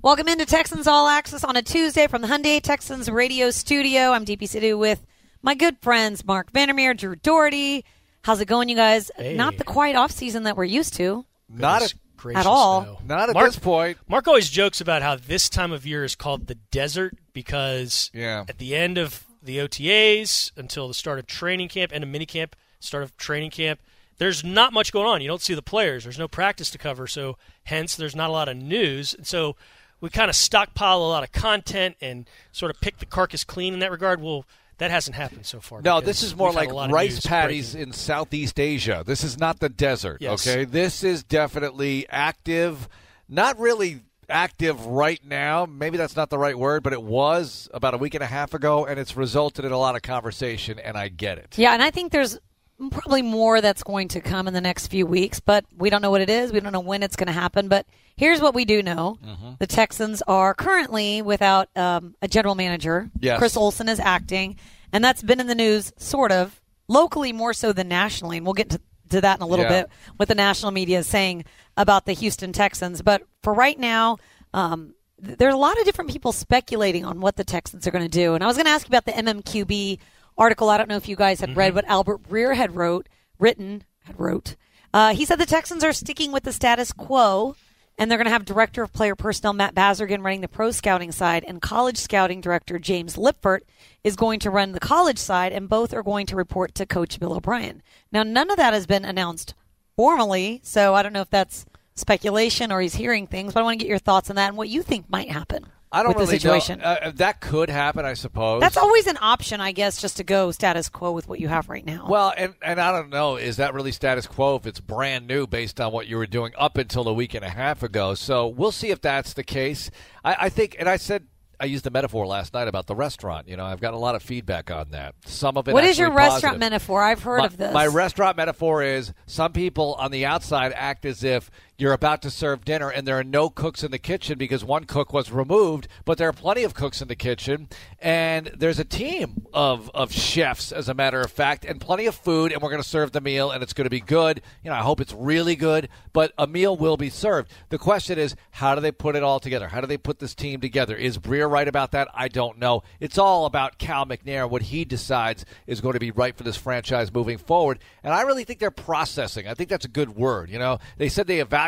Welcome into Texans All Access on a Tuesday from the Hyundai Texans radio studio. I'm Deepi Sidhu with my good friends Mark Vandermeer, Drew Dougherty. How's it going, you guys? Hey. Not the quiet off season that we're used to. Not at, gracious, at all. no. not at Mark, this point. Mark always jokes about how this time of year is called the desert because Yeah. at the end of the OTAs until the start of training camp, end of minicamp, start of training camp, there's not much going on. You don't see the players. There's no practice to cover, so hence there's not a lot of news. And so we kind of stockpile a lot of content and sort of pick the carcass clean in that regard. Well, that hasn't happened so far. No, this is more like a lot of rice news patties breaking. in Southeast Asia. This is not the desert, Yes. okay? This is definitely active. Not really active right now. Maybe that's not the right word, but it was about a week and a half ago, and it's resulted in a lot of conversation, and I get it. Yeah, and I think there's probably more that's going to come in the next few weeks, but we don't know what it is. We don't know when it's going to happen. But here's what we do know: Mm-hmm. the Texans are currently without um, a general manager. Yes. Chris Olsen is acting, and that's been in the news, sort of locally more so than nationally. And we'll get to, to that in a little Yeah. bit what the national media is saying about the Houston Texans. But for right now. Um, th- there's a lot of different people speculating on what the Texans are going to do. And I was going to ask you about the MMQB article. I don't know if you guys had read what Albert Breer had wrote, written, had wrote. Uh, he said the Texans are sticking with the status quo, and they're going to have director of player personnel Matt Bazirgan running the pro scouting side, and college scouting director James Liipfert is going to run the college side, and both are going to report to Coach Bill O'Brien. Now, none of that has been announced formally, so I don't know if that's speculation or he's hearing things, but I want to get your thoughts on that and what you think might happen. I don't really situation. know. Uh, that could happen, I suppose. That's always an option, I guess, just to go status quo with what you have right now. Well, and and I don't know, is that really status quo if it's brand new based on what you were doing up until a week and a half ago? So we'll see if that's the case. I, I think, and I said. I used the metaphor last night about the restaurant. You know, I've got a lot of feedback on that. Some of it. what is your actually restaurant positive. metaphor? I've heard my, of this. My restaurant metaphor is some people on the outside act as if you're about to serve dinner and there are no cooks in the kitchen because one cook was removed, but there are plenty of cooks in the kitchen and there's a team of, of chefs, as a matter of fact, and plenty of food, and we're going to serve the meal and it's going to be good. You know, I hope it's really good, but a meal will be served. The question is, how do they put it all together? How do they put this team together? Is Breer right about that? I don't know. It's all about Cal McNair, what he decides is going to be right for this franchise moving forward. And I really think they're processing. I think that's a good word. You know, they said they evaluated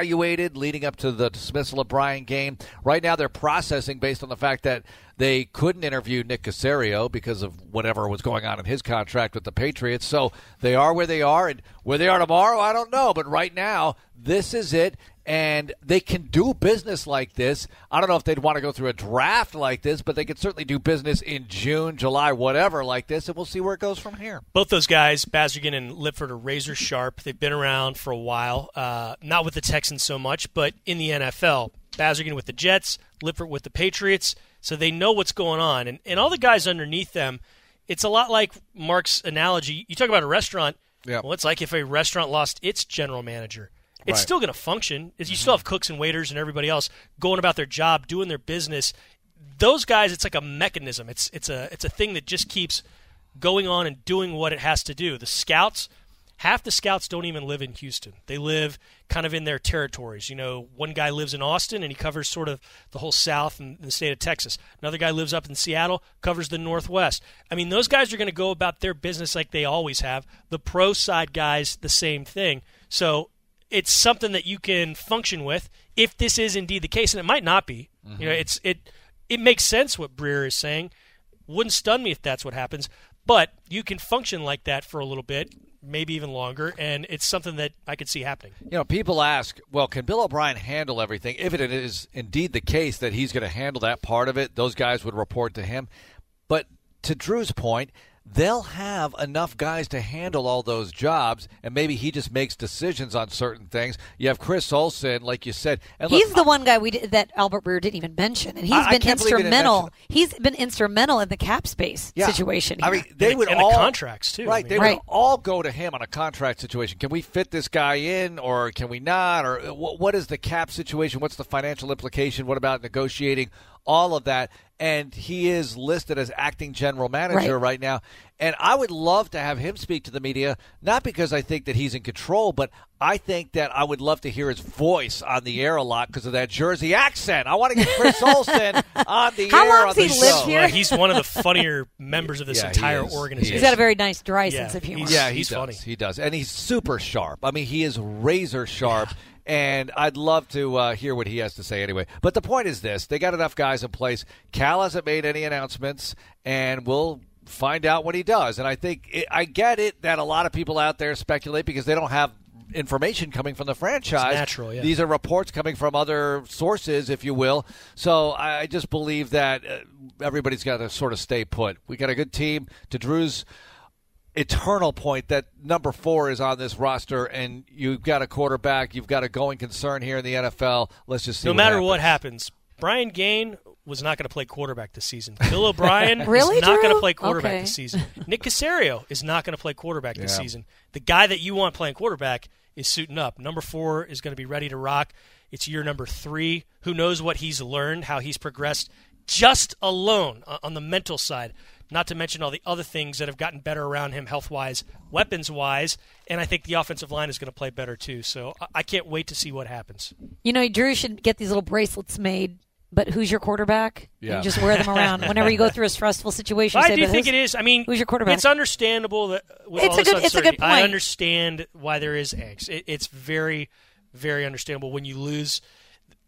leading up to the dismissal of Brian Gaine. Right now, they're processing based on the fact that they couldn't interview Nick Caserio because of whatever was going on in his contract with the Patriots. So they are where they are, and where they are tomorrow, I don't know. But right now, this is it, and they can do business like this. I don't know if they'd want to go through a draft like this, but they could certainly do business in June, July, whatever like this, and we'll see where it goes from here. both those guys, Bazirgan and Liipfert, are razor sharp. They've been around for a while, uh, not with the Texans so much, but in the NFL. Bazirgan with the Jets, Liipfert with the Patriots, so they know what's going on. And, and all the guys underneath them, it's a lot like Mark's analogy. You talk about a restaurant. Yeah. Well, it's like if a restaurant lost its general manager. It's Right. Mm-hmm. still going to function. You still have cooks and waiters and everybody else going about their job, doing their business. Those guys, it's like a mechanism. It's it's a it's a thing that just keeps going on and doing what it has to do. The scouts, half the scouts don't even live in Houston. They live kind of in their territories. You know, one guy lives in Austin and he covers sort of the whole South and the state of Texas. Another guy lives up in Seattle, covers the Northwest. I mean, those guys are going to go about their business like they always have. The pro side guys, the same thing. So it's something that you can function with if this is indeed the case, and it might not be. You know, mm-hmm. it's it it makes sense what Breer is saying. Wouldn't stun me if that's what happens, but you can function like that for a little bit, maybe even longer, and it's something that I could see happening. You know, people ask, well, can Bill O'Brien handle everything? If it is indeed the case that he's going to handle that part of it, those guys would report to him. But to Drew's point, they'll have enough guys to handle all those jobs, and maybe he just makes decisions on certain things. You have Chris Olsen, like you said, and look, He's the one guy we did, that Albert Breer didn't even mention, and he's I- I been can't believe he didn't instrumental. He's been instrumental in the cap space Yeah. situation. I mean, they And- would and the all contracts, too. I Right, mean- they Right. would all go to him on a contract situation. Can we fit this guy in, or can we not? Or what, what is the cap situation? What's the financial implication? What about negotiating all of that. And he is listed as acting general manager Right. right now. And I would love to have him speak to the media, not because I think that he's in control, but I think that I would love to hear his voice on the air a lot because of that Jersey accent. I want to get Chris Olsen on the How air long has he show. lived here? Well, he's one of the funnier members of this Yeah, entire. He organization. He's got a very nice dry Yeah, sense of humor. he's- Yeah, he he's does. funny. He does, and he's super sharp. I mean, he is razor sharp. And I'd love to uh, hear what he has to say anyway. But the point is this: they got enough guys in place. Cal hasn't made any announcements, and we'll find out what he does. And I think it, I get it that a lot of people out there speculate because they don't have information coming from the franchise. natural, yeah. These are reports coming from other sources, if you will. So I I just believe that uh, everybody's got to sort of stay put. We got a good team. To Drew's eternal point that number four is on this roster, and you've got a quarterback, you've got a going concern here in the NFL. Let's just see. no what matter happens. what happens, Brian Gaine was not going to play quarterback this season. Bill O'Brien Really, is not going to play quarterback Okay. this season. Nick Caserio is not going to play quarterback this season. The guy that you want playing quarterback is suiting up. Number four is going to be ready to rock. It's year number three. Who knows what he's learned, how he's progressed just alone uh, on the mental side. Not to mention all the other things that have gotten better around him, health wise, weapons wise, and I think the offensive line is going to play better too. So I- I can't wait to see what happens. You know, Drew should get these little bracelets made. But who's your quarterback? Yeah. You just wear them around whenever you go through a stressful situation. I do "But think it is. I mean, who's your quarterback? It's understandable that with It's all a this good- it's a good uncertainty, I understand why there is angst. It, it's very, very understandable when you lose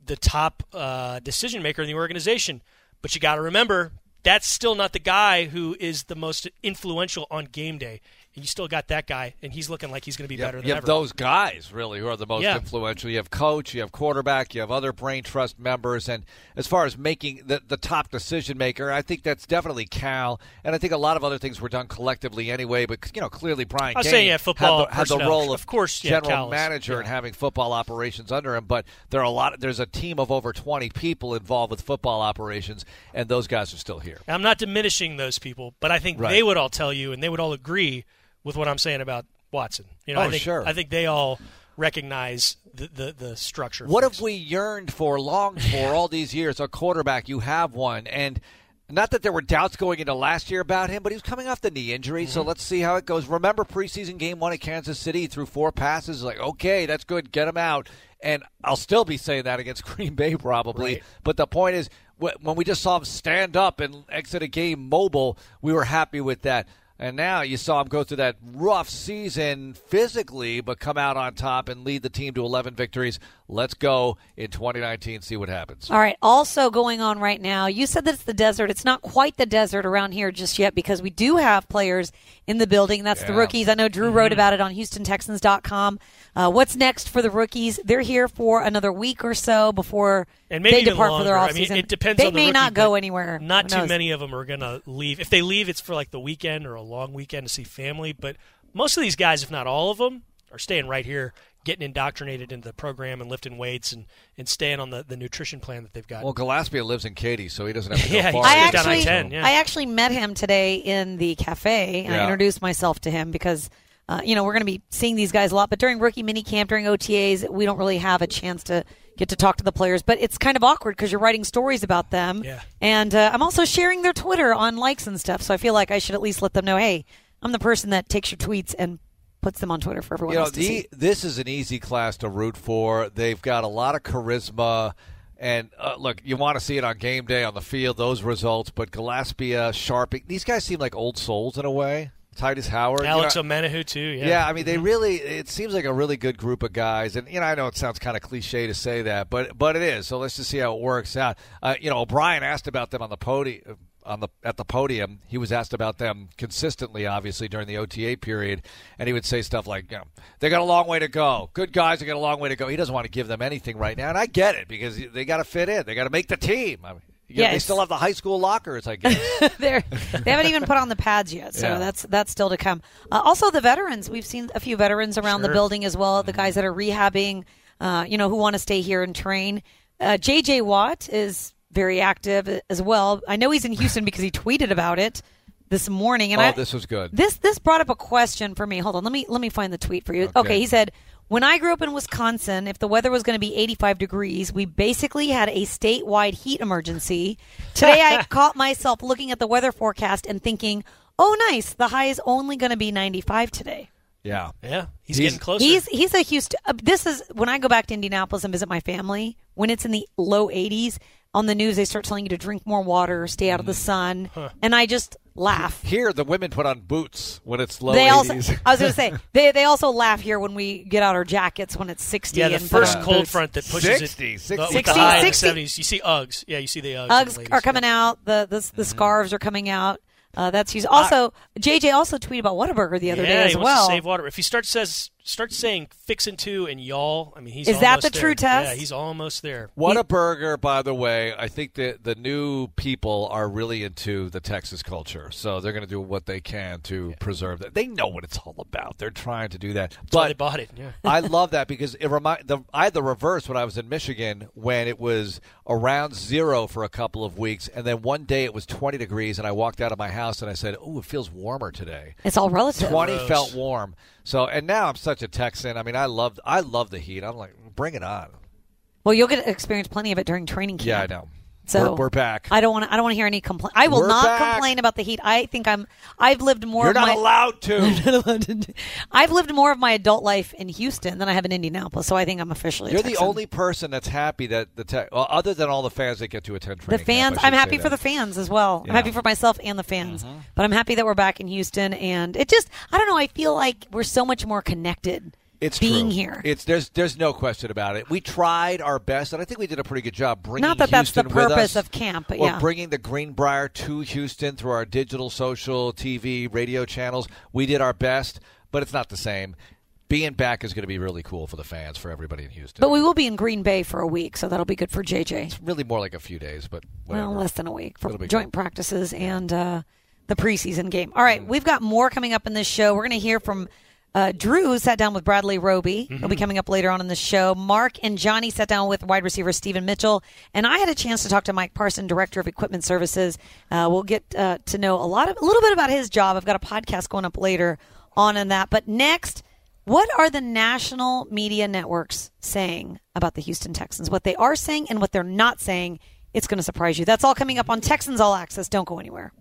the top uh, decision maker in the organization. But you got to remember that's still not the guy who is the most influential on game day. And you still got that guy, and he's looking like he's going to be You better than you have ever. those guys really who are the most Yeah. influential. You have coach, you have quarterback, you have other brain trust members, and as far as making the the top decision maker, I think that's definitely Cal, and I think a lot of other things were done collectively anyway. But you know, clearly Brian I was Gaine saying, yeah, football had the, had the role of, Of course, yeah, general Cal is- manager yeah. and having football operations under him. But there are a lot. There's a team of over 20 people involved with football operations, and those guys are still here. I'm not diminishing those people, but I think Right. they would all tell you, and they would all agree with what I'm saying about Watson. You know, Oh, I think, sure. I think they all recognize the the, the structure. What have we yearned for, longed for all these years? A quarterback, you have one, and not that there were doubts going into last year about him, but he was coming off the knee injury. Mm-hmm. So let's see how it goes. Remember preseason game one at Kansas City threw four passes. Like, okay, that's good. Get him out. And I'll still be saying that against Green Bay probably. Right. But the point is, when we just saw him stand up and exit a game mobile, we were happy with that. And now you saw him go through that rough season physically, but come out on top and lead the team to 11 victories. Let's go in 2019, see what happens. All right. Also going on right now, you said that it's the desert. It's not quite the desert around here just yet because we do have players in the building. That's the rookies. I know Drew Mm-hmm. wrote about it on HoustonTexans.com. Uh, what's next for the rookies? They're here for another week or so before and maybe they depart longer. for their I mean, it depends They on the may rookie, not go anywhere. Not too many of them are going to leave. If they leave, it's for like the weekend or a long weekend to see family. But most of these guys, if not all of them, are staying right here, getting indoctrinated into the program and lifting weights and, and staying on the, the nutrition plan that they've got. Well, Gillaspia lives in Katy, so he doesn't have to go Yeah, far. I Right down actually, I-10, yeah. I actually met him today in the cafe, and I introduced myself to him because, uh, you know, we're going to be seeing these guys a lot. But during rookie mini camp, during OTAs, we don't really have a chance to get to talk to the players. But it's kind of awkward because you're writing stories about them, Yeah. and uh, I'm also sharing their Twitter on likes and stuff. So I feel like I should at least let them know, hey, I'm the person that takes your tweets and puts them on Twitter for everyone you know, else to the, see. this is an easy class to root for. They've got a lot of charisma. And uh, look, you want to see it on game day on the field, those results. But Gillaspia, Sharp, these guys seem like old souls in a way. Tytus Howard, you Alex know- Omenihu, too. Yeah. Yeah, I mean, they really. It seems like a really good group of guys, and you know, I know it sounds kind of cliche to say that, but but it is. So let's just see how it works out. Uh, you know, O'Brien asked about them on the podium. On the at the podium, he was asked about them consistently, obviously during the OTA period, and he would say stuff like, "You know, they got a long way to go. Good guys, they got a long way to go." He doesn't want to give them anything right now, and I get it because they got to fit in. They got to make the team. I mean, know, they still have the high school lockers, I guess. They haven't even put on the pads yet, so Yeah. that's that's still to come. Uh, also, the veterans. We've seen a few veterans around the building as well. The guys that are rehabbing, uh, you know, who want to stay here and train. Uh, J.J. Watt is very active as well. I know he's in Houston because he tweeted about it this morning. And oh, I, this was good. this this brought up a question for me. Hold on, let me let me find the tweet for you. Okay, Okay. he said, When I grew up in Wisconsin, if the weather was going to be 85 degrees, we basically had a statewide heat emergency. Today, I caught myself looking at the weather forecast and thinking, "Oh, nice! The high is only going to be 95 today." Yeah. Yeah, he's, He's- getting closer. He's he's a Houston. Uh, this is when I go back to Indianapolis and visit my family. When it's in the low 80s on the news, they start telling you to drink more water, stay out of the mm-hmm. sun, and I just laugh. Here, the women put on boots when it's low They 80s. also, I was going to say, they they also laugh here when we get out our jackets when it's 60. yeah, the and first cold boots. front that pushes 60, it 60. Uh, 60, the high in the 60. 70s. You see Uggs. Yeah, you see the Uggs. in the are coming yeah. out. The the, the mm-hmm. scarves are coming out. Uh, that's used. Also, JJ also tweeted about Whataburger the other yeah, day as he wants well. to save water. If he starts says starts saying fixin' two and y'all, I mean he's Is that almost the true test? Yeah, he's almost there. What a burger, by the way. I think that the new people are really into the Texas culture, so they're going to do what they can to preserve that. They know what it's all about. They're trying to do that. That's why they bought it. Yeah. I love that because it remind the I had the reverse when I was in Michigan when it was around zero for a couple of weeks, and then one day it was 20 degrees, and I walked out of my house and I said, "Oh, it feels warmer today." It's all relative. 20 Gross. felt warm. So, and now I'm such a Texan. I mean, I love I love the heat. I'm like, bring it on. Well, you'll get experience plenty of it during training camp. Yeah, I know. So we're, we're back. I don't want to. I don't want to hear any complaint. I will We're not back. complain about the heat. I think I'm. I've lived more. You're of not my, allowed to. I've lived more of my adult life in Houston than I have in Indianapolis, so I think I'm officially. You're the only person that's happy that the well, other than all the fans that get to attend The fans. camp, I'm happy for the fans as well. Yeah. I'm happy for myself and the fans. Mm-hmm. But I'm happy that we're back in Houston, and it just. I don't know. I feel like we're so much more connected. It's being true. here. It's there's there's no question about it. We tried our best, and I think we did a pretty good job bringing. Not that that's the purpose us, of camp, but yeah. bringing the Greenbrier to Houston through our digital, social, TV, radio channels. We did our best, but it's not the same. Being back is going to be really cool for the fans, for everybody in Houston. But we will be in Green Bay for a week, so that'll be good for JJ. it's really more like a few days, but whatever. Well, less than a week for joint good. practices and uh, the preseason game. All right, Mm. right, we've got more coming up in this show. We're going to hear from uh, Drew, sat down with Bradley Roby. He'll Mm-hmm. be coming up later on in the show. Mark and Johnny sat down with wide receiver Steven Mitchell, and I had a chance to talk to Mike Parson, director of equipment services. Uh, we'll get uh, to know a lot of a little bit about his job. I've got a podcast going up later on in that. But next. What are the national media networks saying about the Houston Texans? What they are saying and what they're not saying. It's going to surprise you. That's all coming up on Texans All Access. Don't go anywhere.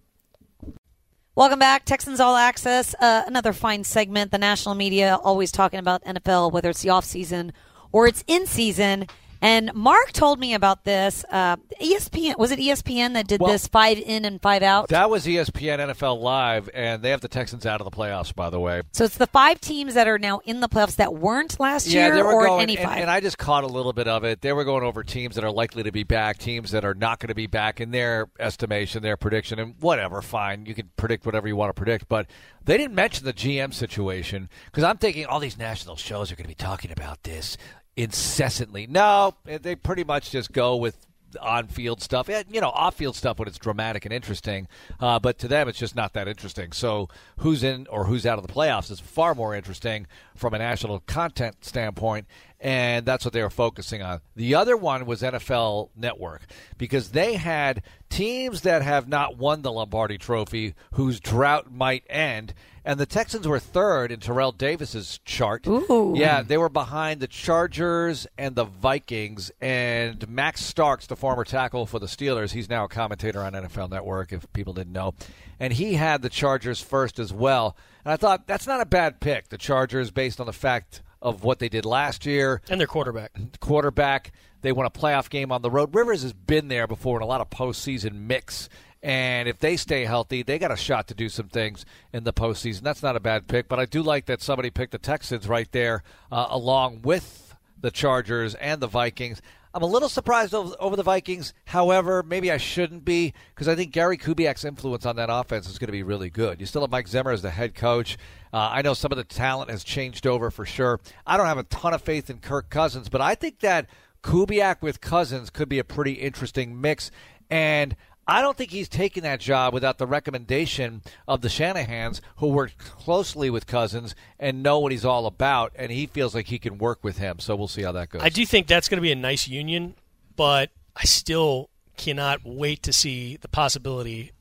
Welcome back, Texans All Access. Uh, another fine segment. The national media always talking about NFL, whether it's the off season or it's in season. And Mark told me about this. Uh, ESPN was it ESPN that did Well- this five in and five out? That was ESPN NFL Live, and they have the Texans out of the playoffs, by the way. so it's the five teams that are now in the playoffs that weren't last Yeah, year, or going, any and, five. and I just caught a little bit of it. They were going over teams that are likely to be back, teams that are not going to be back in their estimation, their prediction, and whatever. Fine, you can predict whatever you want to predict, but they didn't mention the GM situation because I'm thinking all these national shows are going to be talking about this incessantly. No, they pretty much just go with on-field stuff. Eh, You know, off-field stuff when it's dramatic and interesting, uh, but to them it's just not that interesting. So who's in or who's out of the playoffs is far more interesting from a national content standpoint, and that's what they were focusing on. The other one was NFL Network because they had teams that have not won the Lombardi Trophy whose drought might end. And the Texans were third in Terrell Davis's chart. Ooh. Yeah, they were behind the Chargers and the Vikings. And Max Starks, the former tackle for the Steelers, he's now a commentator on NFL Network, if people didn't know. And he had the Chargers first as well. And I thought that's not a bad pick, the Chargers, based on the fact of what they did last year and their quarterback. quarterback. They won a playoff game on the road. Rivers has been there before in a lot of postseason mix. And if they stay healthy, they got a shot to do some things in the postseason. That's not a bad pick, but I do like that somebody picked the Texans right there, uh, along with the Chargers and the Vikings. I'm a little surprised over, the Vikings. However, maybe I shouldn't be because I think Gary Kubiak's influence on that offense is going to be really good. You still have Mike Zimmer as the head coach. Uh, I know some of the talent has changed over for sure. I don't have a ton of faith in Kirk Cousins, but I think that Kubiak with Cousins could be a pretty interesting mix. And I don't think he's taking that job without the recommendation of the Shanahans, who work closely with Cousins and know what he's all about, and he feels like he can work with him. So we'll see how that goes. I do think that's going to be a nice union, but I still cannot wait to see the possibility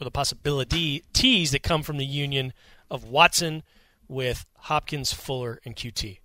or the possibilities that come from the union of Watson with Hopkins, Fuller, and QT.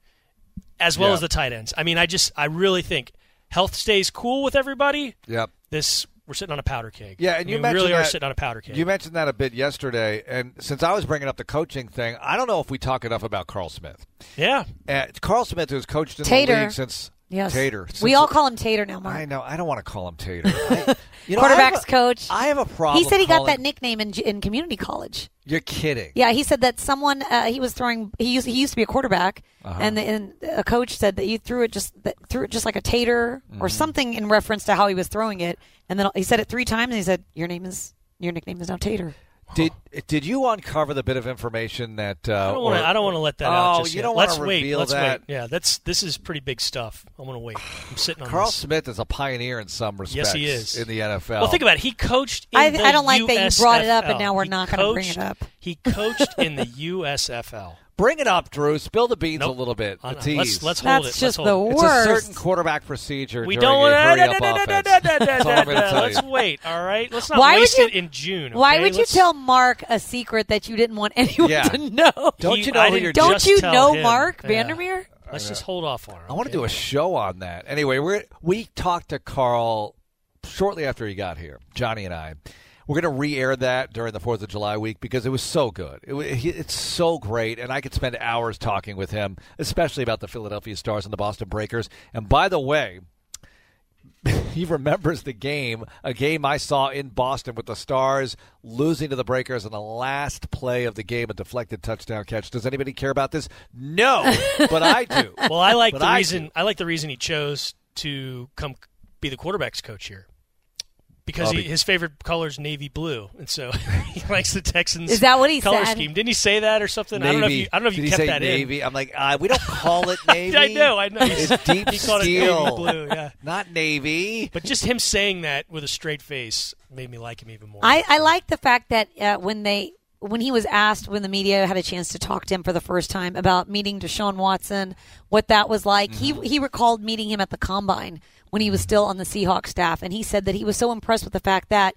as well Yeah. as the tight ends. I mean, I just I really think health stays cool with everybody. Yep. This we're sitting on a powder keg. Yeah, I and mean, you we mentioned really are sitting on a powder keg. You mentioned that a bit yesterday, and since I was bringing up the coaching thing, I don't know if we talk enough about Carl Smith. yeah, Uh, Carl Smith has coached in Tater. the league since Yes. Tater. We all call him Tater now, Mark. I know. I don't want to call him Tater. I, you know, I Quarterbacks a- coach. I have a problem. he said he got that nickname in in community college. You're kidding. Yeah, he said that someone uh, he was throwing. He used he used to be a quarterback, Uh-huh. and, the, and a coach said that you threw it just that, threw it just like a tater Mm-hmm. or something in reference to how he was throwing it. And then he said it three times. and He said, "Your name is your nickname is now Tater." Did Did you uncover the bit of information that? Uh, I don't want to. I don't want to let that oh, out. Just you yet. don't Let's want to wait. reveal Let's that. wait. Yeah, that's this is pretty big stuff. I want to wait. I'm sitting on Carl this. Smith is a pioneer in some respects. Yes, he is. in the NFL. Well, think about it. He coached. In I- the I don't like that you brought it up and now we're He not gonna bring it up. He coached in the USFL. Bring it up, Drew. Spill the beans Nope. a little bit. I A know. tease. Let's let's hold That's it. just let's hold the it. It's a certain quarterback procedure. We during don't a want hurry-up to. offense. That's all I'm gonna tell Let's wait. All right. Let's not Why would waste you- it in June. Why would you Let's- tell Mark a secret that you didn't want anyone Yeah. to know? Don't you know I who you're Don't you know him. Mark Yeah. Vandermeer? Let's just hold off on it. I want to do a show on that. Anyway, we we talked to Carl shortly after he got here. Johnny and I. We're going to re-air that during the Fourth of July week because it was so good. It, it's so great, and I could spend hours talking with him, especially about the Philadelphia Stars and the Boston Breakers. And by the way, he remembers the game, a game I saw in Boston with the Stars losing to the Breakers in the last play of the game, a deflected touchdown catch. Does anybody care about this? No, but I do. Well, I like But the I reason. do. I like the reason he chose to come be the quarterbacks coach here. Because he, his favorite color is navy blue, and so he likes the Texans. Is that what he color said? scheme? Didn't he say that or something? Navy. I don't know if you. I don't know if Did you he kept say that Navy? I'm like, uh, we don't call it. Navy. I know. I know. It's deep he called steel. it navy blue. Yeah. Not Navy. But just him saying that with a straight face made me like him even more. I, I like the fact that uh, when they when he was asked when the media had a chance to talk to him for the first time about meeting Deshaun Watson, what that was like, Mm-hmm. he he recalled meeting him at the combine when he was still on the Seahawks staff, and he said that he was so impressed with the fact that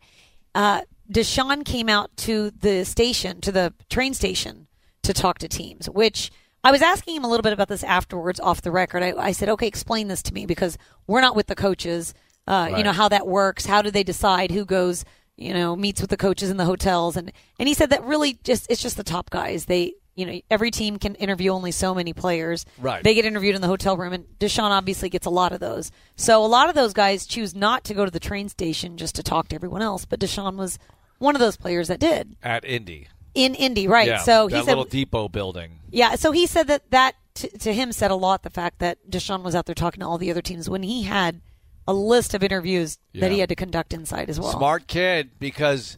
uh, Deshaun came out to the station to the train station to talk to teams, which. I was asking him a little bit about this afterwards off the record. I, I said, okay, explain this to me because we're not with the coaches. Uh, You know, how that works. How do they decide who goes, you know, meets with the coaches in the hotels? And, and he said that really just, it's just the top guys. They, you know, every team can interview only so many players. Right. They get interviewed in the hotel room, and Deshaun obviously gets a lot of those. So a lot of those guys choose not to go to the train station just to talk to everyone else. But Deshaun was one of those players that did At Indy. in Indy, right? Yeah, so he that said, little depot building. yeah. So he said that that to, to him said a lot. The fact that Deshaun was out there talking to all the other teams when he had a list of interviews that he had to conduct inside as well. Smart kid because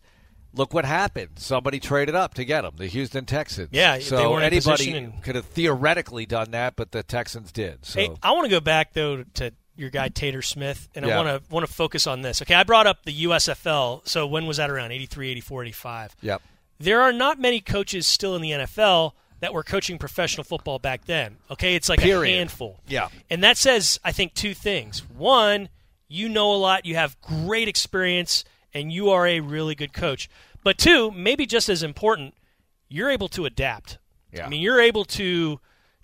look what happened. Somebody traded up to get him, the Houston Texans. Yeah, they so weren't anybody and- could have theoretically done that, but the Texans did. So Hey, I want to go back though to your guy Tater Smith, and Yeah. I want to want to focus on this. Okay, I brought up the USFL. So when was that around? 83, 84, 85. yep. There are not many coaches still in the NFL that were coaching professional football back then. Okay, it's like Period. a handful. Yeah. And that says, I think, two things. One, you know a lot, you have great experience, and you are a really good coach. But two, maybe just as important, you're able to adapt. Yeah. I mean, you're able to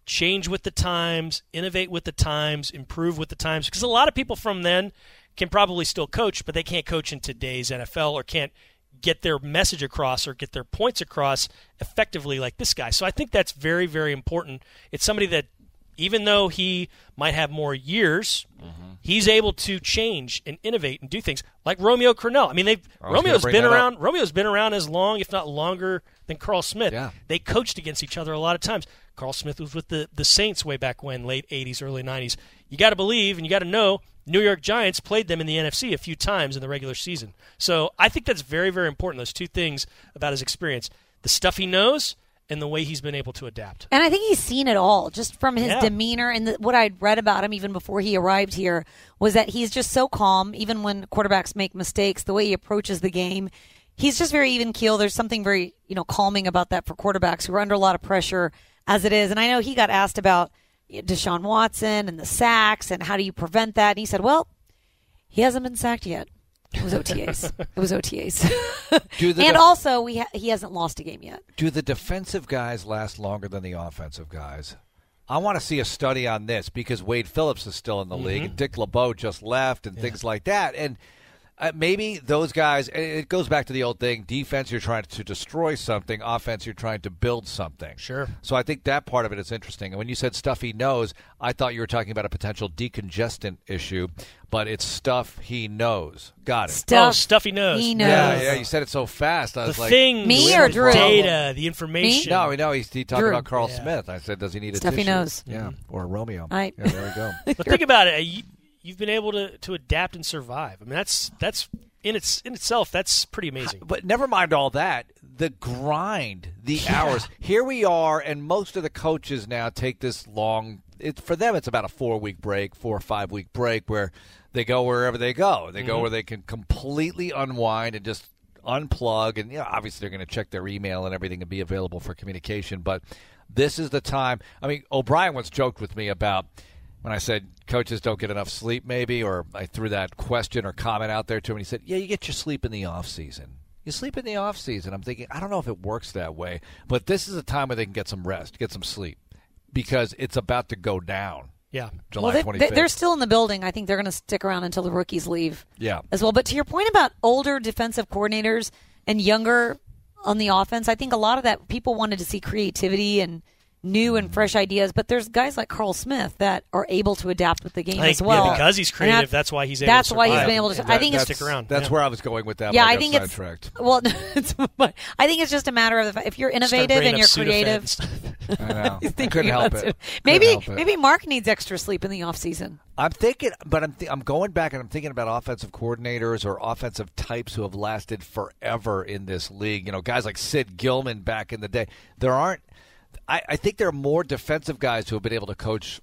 change with the times, innovate with the times, improve with the times. Because a lot of people from then can probably still coach, but they can't coach in today's NFL or can't get their message across or get their points across effectively like this guy. So I think that's very, very important. It's somebody that, even though he might have more years, mm-hmm. he's able to change and innovate and do things like Romeo Crennel. I mean, they've I was gonna Romeo's been that up. around. Romeo's been around as long, if not longer, than Carl Smith. Yeah. They coached against each other a lot of times. Carl Smith was with the, the Saints way back when, late 80s, early 90s. You got to believe and you got to know New York Giants played them in the NFC a few times in the regular season. So I think that's very, very important, those two things about his experience the stuff he knows and the way he's been able to adapt. And I think he's seen it all just from his Yeah. demeanor and the, what I'd read about him even before he arrived here was that he's just so calm, even when quarterbacks make mistakes, the way he approaches the game. He's just very even keel. There's something very, you know, calming about that for quarterbacks who are under a lot of pressure as it is. And I know he got asked about Deshaun Watson and the sacks and how do you prevent that? And he said, well, he hasn't been sacked yet. It was OTAs. it was OTAs. Do the and def- also, we ha- he hasn't lost a game yet. do the defensive guys last longer than the offensive guys? I want to see a study on this because Wade Phillips is still in the league mm-hmm. and Dick LeBeau just left and things like that. And uh, maybe those guys, it goes back to the old thing defense, you're trying to destroy something, offense, you're trying to build something. Sure. So I think that part of it is interesting. And when you said stuff he knows, I thought you were talking about a potential decongestant issue, but it's stuff he knows. Got it. Stuff oh, stuffy nose. He knows. yeah, yeah, you said it so fast. I The was like, things, Me the or Drew? data, the information. No, we know he's he talked Drew. about Carl Yeah. Smith. I said, does he need a Stuff he knows. Yeah, or Romeo. I- yeah, there we go. But think about it. You, you've been able to, to adapt and survive. I mean, that's that's in its in itself. That's pretty amazing. But never mind all that. The grind, the hours. Here we are, and most of the coaches now take this long. It, for them, it's about a four week break, four or five week break, where they go wherever they go. They go mm-hmm. where they can completely unwind and just unplug. And you know, obviously, they're going to check their email and everything and be available for communication. But this is the time. I mean, O'Brien once joked with me about when I said coaches don't get enough sleep, maybe, or I threw that question or comment out there to him. And he said, "Yeah, you get your sleep in the off season. You sleep in the off season." I'm thinking, I don't know if it works that way, but this is a time where they can get some rest, get some sleep, because it's about to go down. Yeah. July well, they, fifth. they, are still in the building. I think they're going to stick around until the rookies leave. Yeah. as well. But to your point about older defensive coordinators and younger on the offense, I think a lot of that people wanted to see creativity and new and fresh ideas. But there's guys like Carl Smith that are able to adapt with the game I think, as well. yeah, because he's creative, that- that's why he's able That's to why he's survive. been able to. And I think that- it's stick around. That's yeah. where I was going with that. yeah, but I think it's sidetracked. well. It's, but I think it's just a matter of the, if you're innovative and you're creative. and. I know. I couldn't help it. it. Maybe help it. maybe Mark needs extra sleep in the off season. I'm thinking, but I'm th- I'm going back and I'm thinking about offensive coordinators or offensive types who have lasted forever in this league. You know, guys like Sid Gillman back in the day. There aren't. I, I think there are more defensive guys who have been able to coach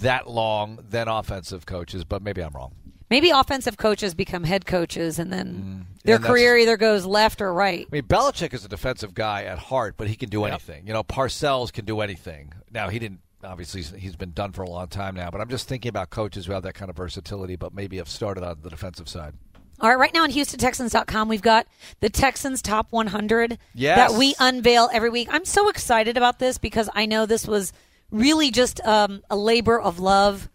that long than offensive coaches, but maybe I'm wrong. Maybe offensive coaches become head coaches, and then mm. their and career either goes left or right. I mean, Belichick is a defensive guy at heart, but he can do anything. You know, Parcells can do anything. Now, he didn't. Obviously, he's been done for a long time now, but I'm just thinking about coaches who have that kind of versatility, but maybe have started on the defensive side. All right, right now on HoustonTexans.com, we've got the Texans Top 100 Yes. that we unveil every week. I'm so excited about this because I know this was really just um, a labor of love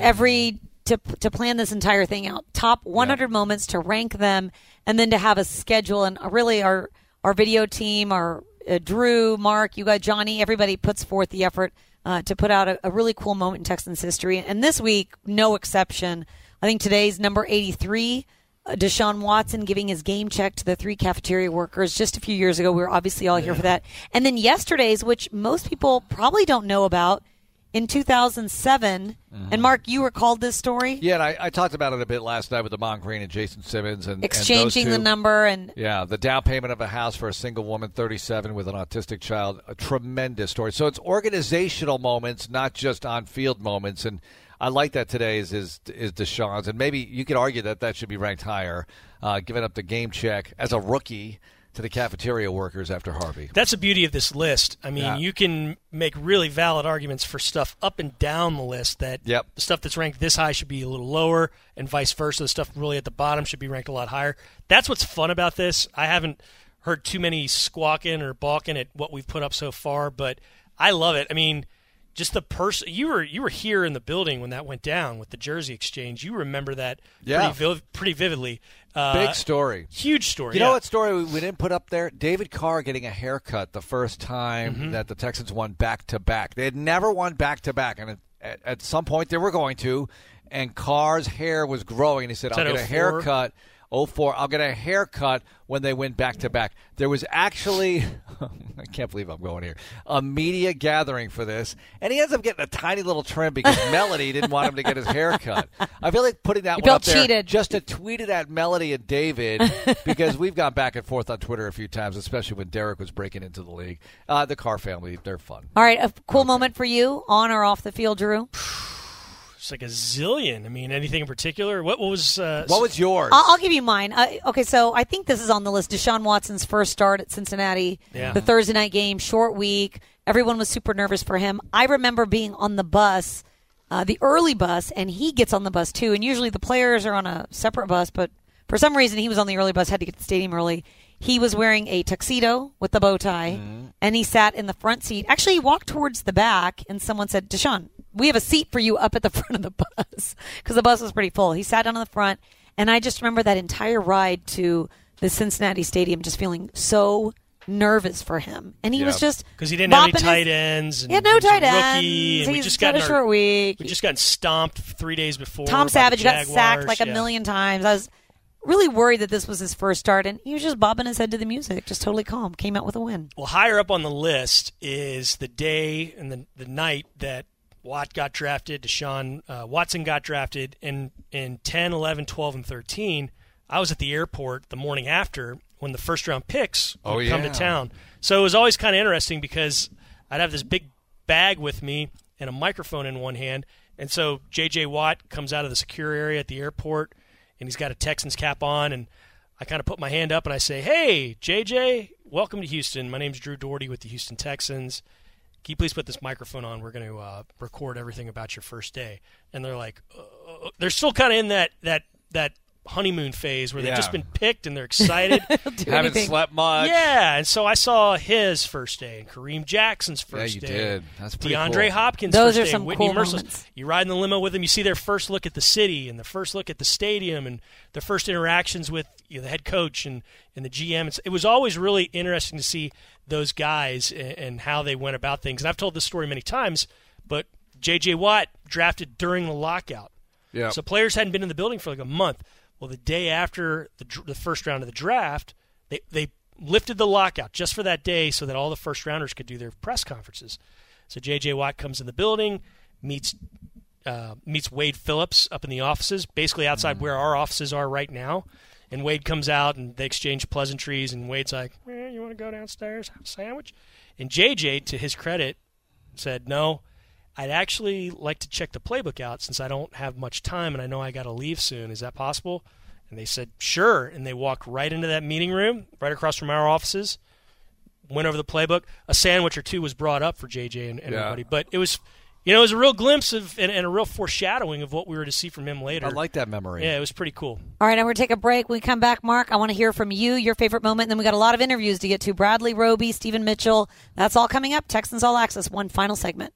every to to plan this entire thing out. Top 100 moments to rank them, and then to have a schedule. And really, our our video team, our uh, Drew, Mark, you got Johnny, everybody puts forth the effort uh, to put out a, a really cool moment in Texans history. And this week, no exception. I think today's number 83. Uh, Deshaun Watson giving his game check to the three cafeteria workers just a few years ago. We were obviously all here for that. And then yesterday's, which most people probably don't know about, in 2007. And Mark, you recalled this story? Yeah, and I, I talked about it a bit last night with the Ahman Green and Jason Simmons, and and those Exchanging the number and Yeah, the down payment of a house for a single woman, 37, with an autistic child. A tremendous story. So it's organizational moments, not just on field moments. And I like that today is is, is Deshaun's. And maybe you could argue that that should be ranked higher, uh, giving up the game check as a rookie to the cafeteria workers after Harvey. That's the beauty of this list. I mean, Yeah. you can make really valid arguments for stuff up and down the list that Yep. the stuff that's ranked this high should be a little lower, and vice versa. The stuff really at the bottom should be ranked a lot higher. That's what's fun about this. I haven't heard too many squawking or balking at what we've put up so far, but I love it. I mean, just the person you were you were here in the building when that went down with the jersey exchange. You remember that Yeah. pretty, viv- pretty vividly. Uh, Big story. huge story. You yeah. know what story we, we didn't put up there? David Carr getting a haircut the first time Mm-hmm. that the Texans won back to back. They had never won back to back, and at, at some point they were going to. And Carr's hair was growing, and he said, "I'll get a 04? haircut." 04. I'll get a haircut when they win back to back. There was actually, I can't believe I'm going here, a media gathering for this, and he ends up getting a tiny little trim because Melody didn't want him to get his haircut. I feel like putting that You one up felt there cheated. just to tweet it at Melody and David because we've gone back and forth on Twitter a few times, especially when Derek was breaking into the league. Uh, the Carr family, they're fun. All right, a cool moment for you on or off the field, Drew. It's like a zillion. I mean, anything in particular? What, what was uh, What was yours? I'll, I'll give you mine. Uh, okay, so I think this is on the list. Deshaun Watson's first start at Cincinnati, Yeah. the Thursday night game, short week. Everyone was super nervous for him. I remember being on the bus, uh, the early bus, and he gets on the bus too. And usually the players are on a separate bus, but for some reason he was on the early bus, had to get to the stadium early. He was wearing a tuxedo with the bow tie, Mm-hmm. and he sat in the front seat. Actually, he walked towards the back, and someone said, Deshaun, we have a seat for you up at the front of the bus because the bus was pretty full. He sat down in the front, and I just remember that entire ride to the Cincinnati Stadium just feeling so nervous for him. And he was just because he didn't have any bopping his- tight ends. And He had no tight ends. and we just got got a short week. We just got stomped three days before. Tom Savage got sacked like a Yeah. million times. I was really worried that this was his first start, and he was just bobbing his head to the music, just totally calm. Came out with a win. Well, higher up on the list is the day and the, the night that Watt got drafted, Deshaun uh, Watson got drafted, and in 10, 11, 12, and 13, I was at the airport the morning after when the first round picks would Oh, come to town. So it was always kind of interesting because I'd have this big bag with me and a microphone in one hand. And so J.J. Watt comes out of the secure area at the airport, and he's got a Texans cap on, and I kind of put my hand up and I say, "Hey, JJ, welcome to Houston. My name's Drew Dougherty with the Houston Texans. Can you please put this microphone on? We're going to uh, record everything about your first day." And they're like, uh, they're still kind of in that that that honeymoon phase where they've Yeah. just been picked and they're excited. Do Haven't anything. slept much. yeah, and so I saw his first day and Kareem Jackson's Yeah, first you day. did. That's pretty DeAndre cool. Hopkins. Those first are day, some Whitney cool Mercilus. moments. You ride in the limo with them. You see their first look at the city and the first look at the stadium and their first interactions with you know, the head coach and, and the GM. It's, it was always really interesting to see those guys and, and how they went about things. And I've told this story many times, but J.J. Watt drafted during the lockout. Yeah. So players hadn't been in the building for like a month. Well, the day after the, the first round of the draft, they, they lifted the lockout just for that day so that all the first rounders could do their press conferences. So J.J. Watt comes in the building, meets uh, meets Wade Phillips up in the offices, basically outside where our offices are right now. And Wade comes out and they exchange pleasantries. And Wade's like, eh, "You want to go downstairs, have a sandwich?" And JJ, to his credit, said, "No, I'd actually like to check the playbook out since I don't have much time and I know I got to leave soon. Is that possible?" And they said, "Sure." And they walked right into that meeting room, right across from our offices. Went over the playbook. A sandwich or two was brought up for JJ and, and Yeah. everybody, but it was, you know, it was a real glimpse of and, and a real foreshadowing of what we were to see from him later. I like that memory. Yeah, it was pretty cool. All right, now we're going to take a break. When we come back, Mark, I want to hear from you, your favorite moment. And then we got a lot of interviews to get to. Bradley Roby, Steven Mitchell. That's all coming up. Texans All Access, one final segment.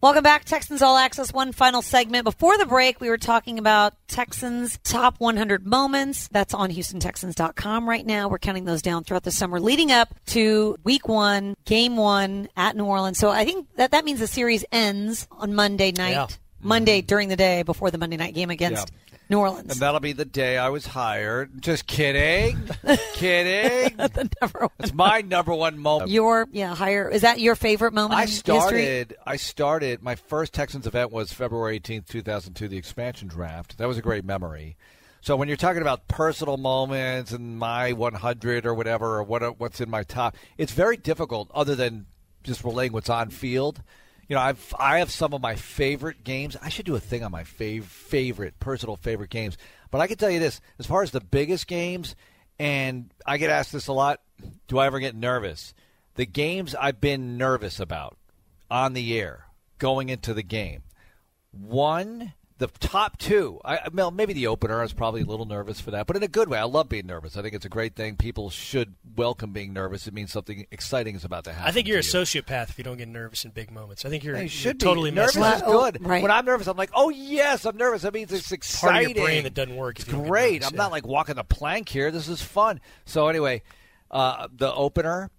Welcome back, Texans All Access. One final segment. Before the break, we were talking about Texans top 100 moments. That's on HoustonTexans.com right now. We're counting those down throughout the summer, leading up to Week One, Game One at New Orleans. So I think that that means the series ends on Monday night, Yeah. Monday mm-hmm. during the day before the Monday night game against Yeah. New Orleans. And that'll be the day I was hired. Just kidding. kidding. Number It's my number one moment. Your yeah hire is that your favorite moment I started. I started. My first Texans event was February eighteenth, two thousand two, the expansion draft. That was a great memory. So when you're talking about personal moments and my 100 or whatever, or what what's in my top, it's very difficult. Other than just relaying what's on field, you know, I've I have some of my favorite games. I should do a thing on my fav- favorite personal favorite games. But I can tell you this: as far as the biggest games, and I get asked this a lot. Do I ever get nervous? The games I've been nervous about on the air going into the game. One, the top two. I, well, maybe the opener. I was probably a little nervous for that, but in a good way. I love being nervous. I think it's a great thing. People should welcome being nervous. It means something exciting is about to happen. I think you're a you. sociopath if you don't get nervous in big moments. I think you're, Hey, you're should totally nervous messed is up. Well, good. right. When I'm nervous, I'm like, oh yes, I'm nervous. That means it's exciting. part of exciting. your brain that doesn't work. It's if you don't get great. nervous, I'm yeah. not like walking the plank here. This is fun. So anyway, uh, the opener,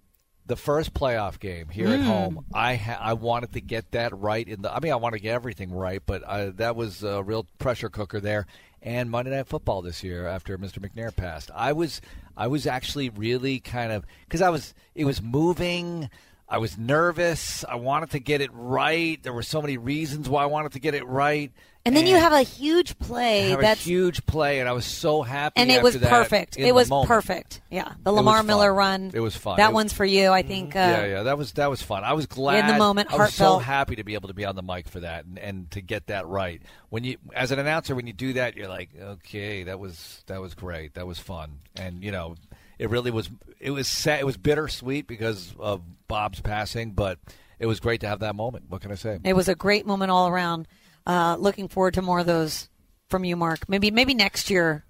the first playoff game here Hmm. at home, I ha- I wanted to get that right in the. I mean, I want to get everything right, but uh, that was a real pressure cooker there. And Monday Night Football this year after Mr. McNair passed, I was I was actually really kind of because I was it was moving. I was nervous. I wanted to get it right. There were so many reasons why I wanted to get it right. and then you have a huge play that's a huge play, and I was so happy. and it was perfect. It was moment. perfect. Yeah, the Lamar. Miller run. It was fun. That It- one's for you. I think. Uh, yeah, yeah, that was that was fun. I was glad In the moment, Heartfelt. I was so happy to be able to be on the mic for that and, and to get that right. When you, as an announcer, when you do that, you're like, okay, that was that was great. That was fun, and you know, it really was. It was sad. It was bittersweet because of Bob's passing, but it was great to have that moment. What can I say? It was a great moment all around. Uh, looking forward to more of those from you, Mark. Maybe maybe next year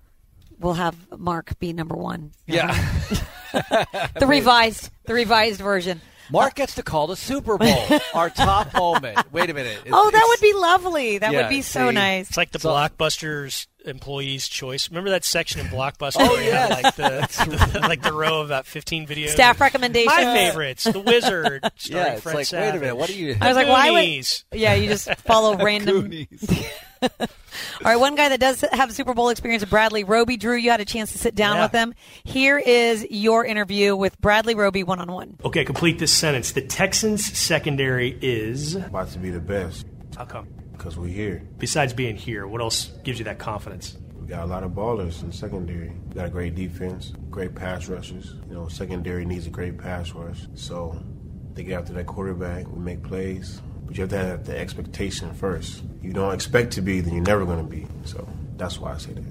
we'll have Mark be number one. Yeah. the revised, the revised version. Mark gets to call the Super Bowl, our top moment. Wait a minute. It's- Oh, that would be lovely. That Yeah, would be so see? nice. It's like the So- Blockbusters employees' choice. Remember that section in Blockbuster? Oh, where you had, yes. like the, the like the row of about fifteen videos. Staff recommendations. My favorites: The Wizard, Yeah, starring it's Fred like, Savage. wait a minute. What are you. I was like, why would? Yeah, you just follow random. Goonies. All right, one guy that does have Super Bowl experience, Bradley Roby. Drew, you had a chance to sit down Yeah. with him. Here is your interview with Bradley Roby one on one. Okay, complete this sentence. The Texans secondary is About to be the best how come? because we're here. Besides being here, what else gives you that confidence? We got a lot of ballers in the secondary. We got a great defense, great pass rushers. You know, secondary needs a great pass rush. So they get after that quarterback, we make plays. But you have to have the expectation first. You don't expect to be, then you're never going to be. So that's why I say that.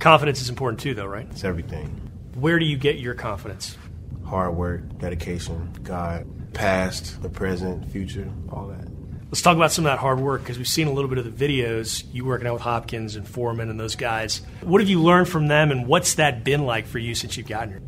Confidence is important too, though, right? It's everything. Where do you get your confidence? Hard work, dedication, God, past, the present, future, all that. Let's talk about some of that hard work because we've seen a little bit of the videos. You working out with Hopkins and Foreman and those guys. What have you learned from them, and what's that been like for you since you've gotten here?